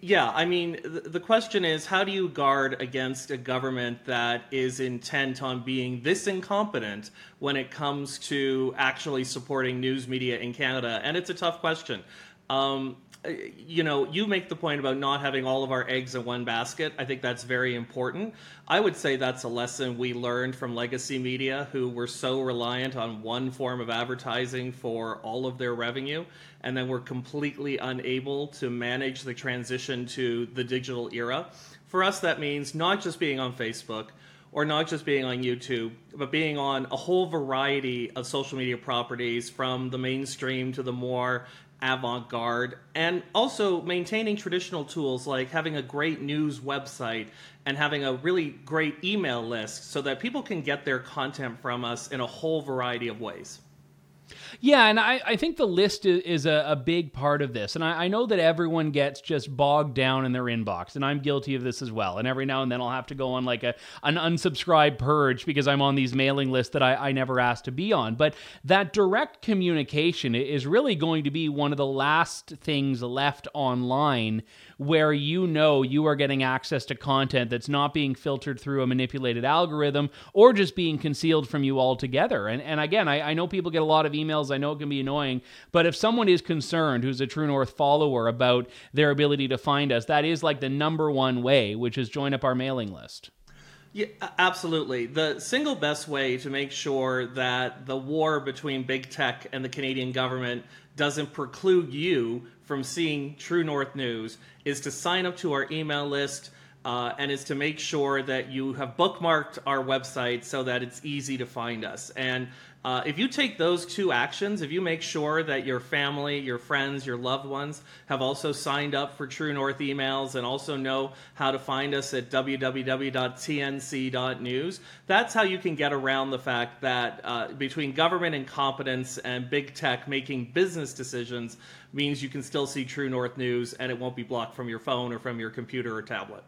Yeah, I mean, the question is how do you guard against a government that is intent on being this incompetent when it comes to actually supporting news media in Canada? And it's a tough question. Um, Uh, you know, you make the point about not having all of our eggs in one basket. I think that's very important. I would say that's a lesson we learned from legacy media, who were so reliant on one form of advertising for all of their revenue, and then were completely unable to manage the transition to the digital era. For us, that means not just being on Facebook or not just being on YouTube, but being on a whole variety of social media properties from the mainstream to the more avant garde, and also maintaining traditional tools like having a great news website and having a really great email list so that people can get their content from us in a whole variety of ways. Yeah, and I, I think the list is, is a, a, big part of this. And I, I, know that everyone gets just bogged down in their inbox, and I'm guilty of this as well. And every now and then I'll have to go on like a an unsubscribe purge because I'm on these mailing lists that I, I never asked to be on. But that direct communication is really going to be one of the last things left online where you know you are getting access to content that's not being filtered through a manipulated algorithm or just being concealed from you altogether. And, and again, I, I know people get a lot of emails. I know it can be annoying, but if someone is concerned who's a True North follower about their ability to find us, that is like the number one way, which is join up our mailing list. Yeah, absolutely. The single best way to make sure that the war between big tech and the Canadian government doesn't preclude you from seeing True North News is to sign up to our email list uh, and is to make sure that you have bookmarked our website so that it's easy to find us. And uh, if you take those two actions, if you make sure that your family, your friends, your loved ones have also signed up for True North emails and also know how to find us at www.tnc.news, that's how you can get around the fact that uh, between government incompetence and big tech making business decisions means you can still see True North news and it won't be blocked from your phone or from your computer or tablet.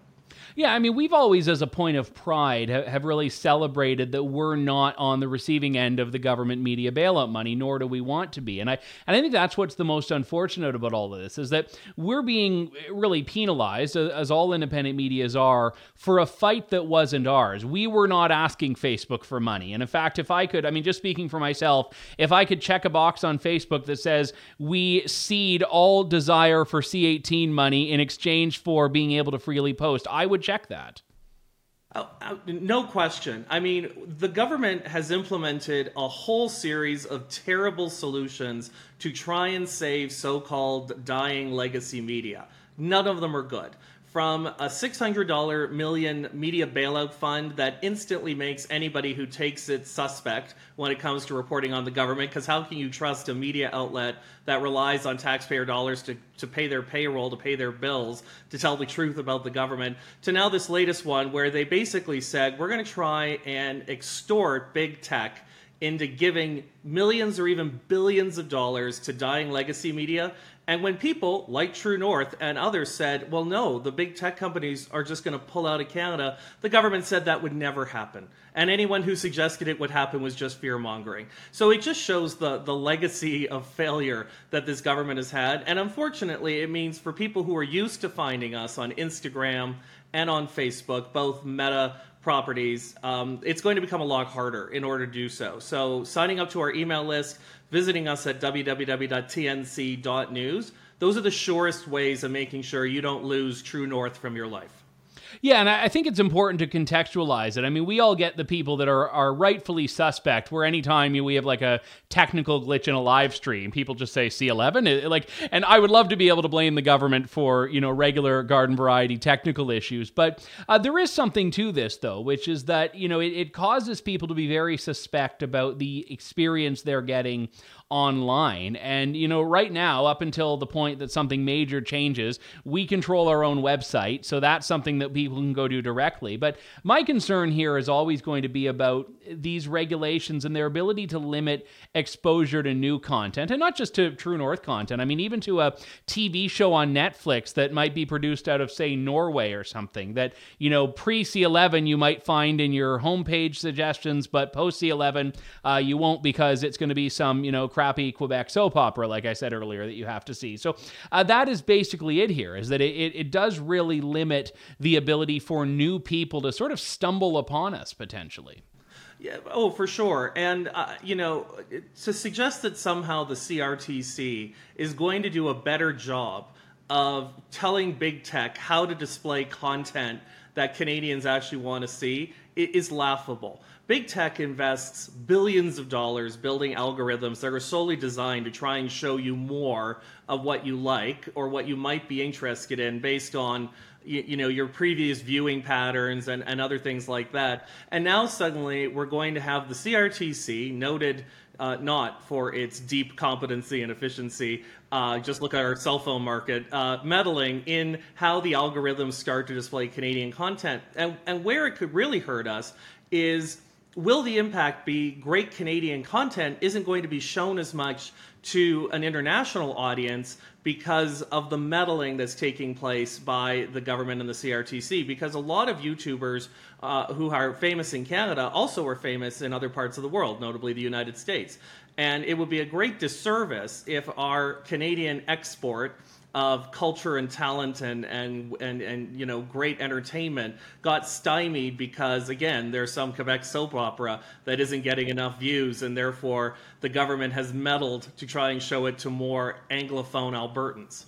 Yeah, I mean, we've always, as a point of pride, have really celebrated that we're not on the receiving end of the government media bailout money, nor do we want to be. And I and I think that's what's the most unfortunate about all of this is that we're being eh, really penalized, as all independent medias are, for a fight that wasn't ours. We were not asking Facebook for money. And in fact, if I could, I mean, just speaking for myself, if I could check a box on Facebook that says we cede all desire for C18 money in exchange for being able to freely post, I would check that. Oh, oh, no question. I mean, the government has implemented a whole series of terrible solutions to try and save so called dying legacy media. None of them are good from a $600 million media bailout fund that instantly makes anybody who takes it suspect when it comes to reporting on the government. Because how can you trust a media outlet that relies on taxpayer dollars to, to pay their payroll, to pay their bills, to tell the truth about the government? To now, this latest one where they basically said, we're going to try and extort big tech into giving millions or even billions of dollars to dying legacy media and when people like True North and others said, well, no, the big tech companies are just going to pull out of Canada, the government said that would never happen. And anyone who suggested it would happen was just fear mongering. So it just shows the, the legacy of failure that this government has had. And unfortunately, it means for people who are used to finding us on Instagram and on Facebook, both Meta properties, um, it's going to become a lot harder in order to do so. So signing up to our email list, visiting us at www.tnc.news. Those are the surest ways of making sure you don't lose True North from your life. Yeah, and I think it's important to contextualize it. I mean, we all get the people that are are rightfully suspect. Where anytime we have like a technical glitch in a live stream, people just say C11. Like, and I would love to be able to blame the government for you know regular garden variety technical issues, but uh, there is something to this though, which is that you know it, it causes people to be very suspect about the experience they're getting online. And, you know, right now, up until the point that something major changes, we control our own website. So that's something that people can go do directly. But my concern here is always going to be about these regulations and their ability to limit exposure to new content and not just to True North content. I mean, even to a TV show on Netflix that might be produced out of, say, Norway or something that, you know, pre C11 you might find in your homepage suggestions, but post C11 uh, you won't because it's going to be some, you know, crappy Quebec soap opera, like I said earlier, that you have to see. So uh, that is basically it here, is that it, it, it does really limit the ability for new people to sort of stumble upon us potentially. Yeah, oh, for sure. And, uh, you know, to suggest that somehow the CRTC is going to do a better job of telling big tech how to display content that Canadians actually want to see is laughable. Big tech invests billions of dollars building algorithms that are solely designed to try and show you more of what you like or what you might be interested in based on you, you, know your previous viewing patterns and, and other things like that. And now suddenly we're going to have the CRTC noted uh, not for its deep competency and efficiency. Uh, just look at our cell phone market, uh, meddling in how the algorithms start to display Canadian content. And, and where it could really hurt us is will the impact be great Canadian content isn't going to be shown as much to an international audience because of the meddling that's taking place by the government and the CRTC. Because a lot of YouTubers uh, who are famous in Canada also are famous in other parts of the world, notably the United States. And it would be a great disservice if our Canadian export of culture and talent and, and, and, and you know great entertainment got stymied because again there's some Quebec soap opera that isn't getting enough views and therefore the government has meddled to try and show it to more anglophone Albertans.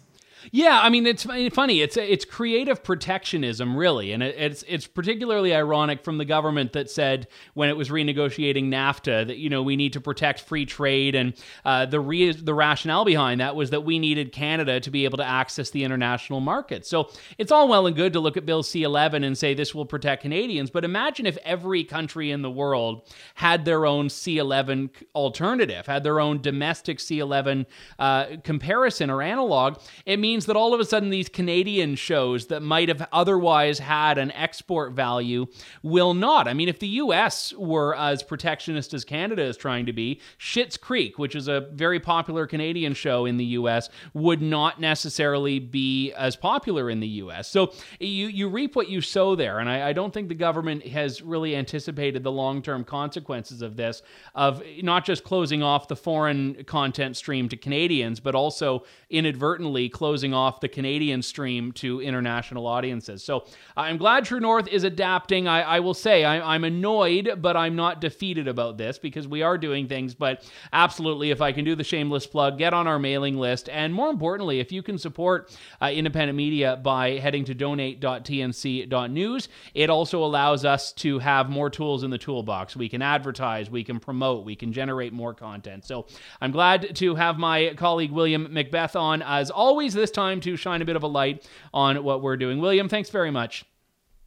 Yeah, I mean it's funny. It's it's creative protectionism, really, and it's it's particularly ironic from the government that said when it was renegotiating NAFTA that you know we need to protect free trade, and uh, the re- the rationale behind that was that we needed Canada to be able to access the international market. So it's all well and good to look at Bill C11 and say this will protect Canadians, but imagine if every country in the world had their own C11 alternative, had their own domestic C11 uh, comparison or analog. It means means that all of a sudden these Canadian shows that might have otherwise had an export value will not. I mean, if the US were as protectionist as Canada is trying to be, Schitt's Creek, which is a very popular Canadian show in the US, would not necessarily be as popular in the US. So you, you reap what you sow there. And I, I don't think the government has really anticipated the long term consequences of this, of not just closing off the foreign content stream to Canadians, but also inadvertently closing closing off the Canadian stream to international audiences. So I'm glad True North is adapting. I, I will say I, I'm annoyed, but I'm not defeated about this because we are doing things. But absolutely, if I can do the shameless plug, get on our mailing list. And more importantly, if you can support uh, independent media by heading to donate.tnc.news, it also allows us to have more tools in the toolbox. We can advertise, we can promote, we can generate more content. So I'm glad to have my colleague William McBeath on. As always, this time to shine a bit of a light on what we're doing. William, thanks very much.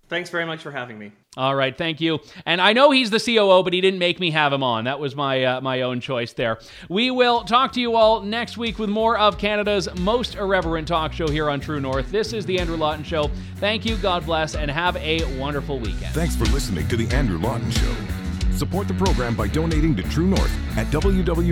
Thanks very much for having me. All right, thank you. And I know he's the COO, but he didn't make me have him on. That was my uh, my own choice there. We will talk to you all next week with more of Canada's most irreverent talk show here on True North. This is the Andrew Lawton Show. Thank you, God bless, and have a wonderful weekend. Thanks for listening to the Andrew Lawton Show. Support the program by donating to True North at www.tnc.news.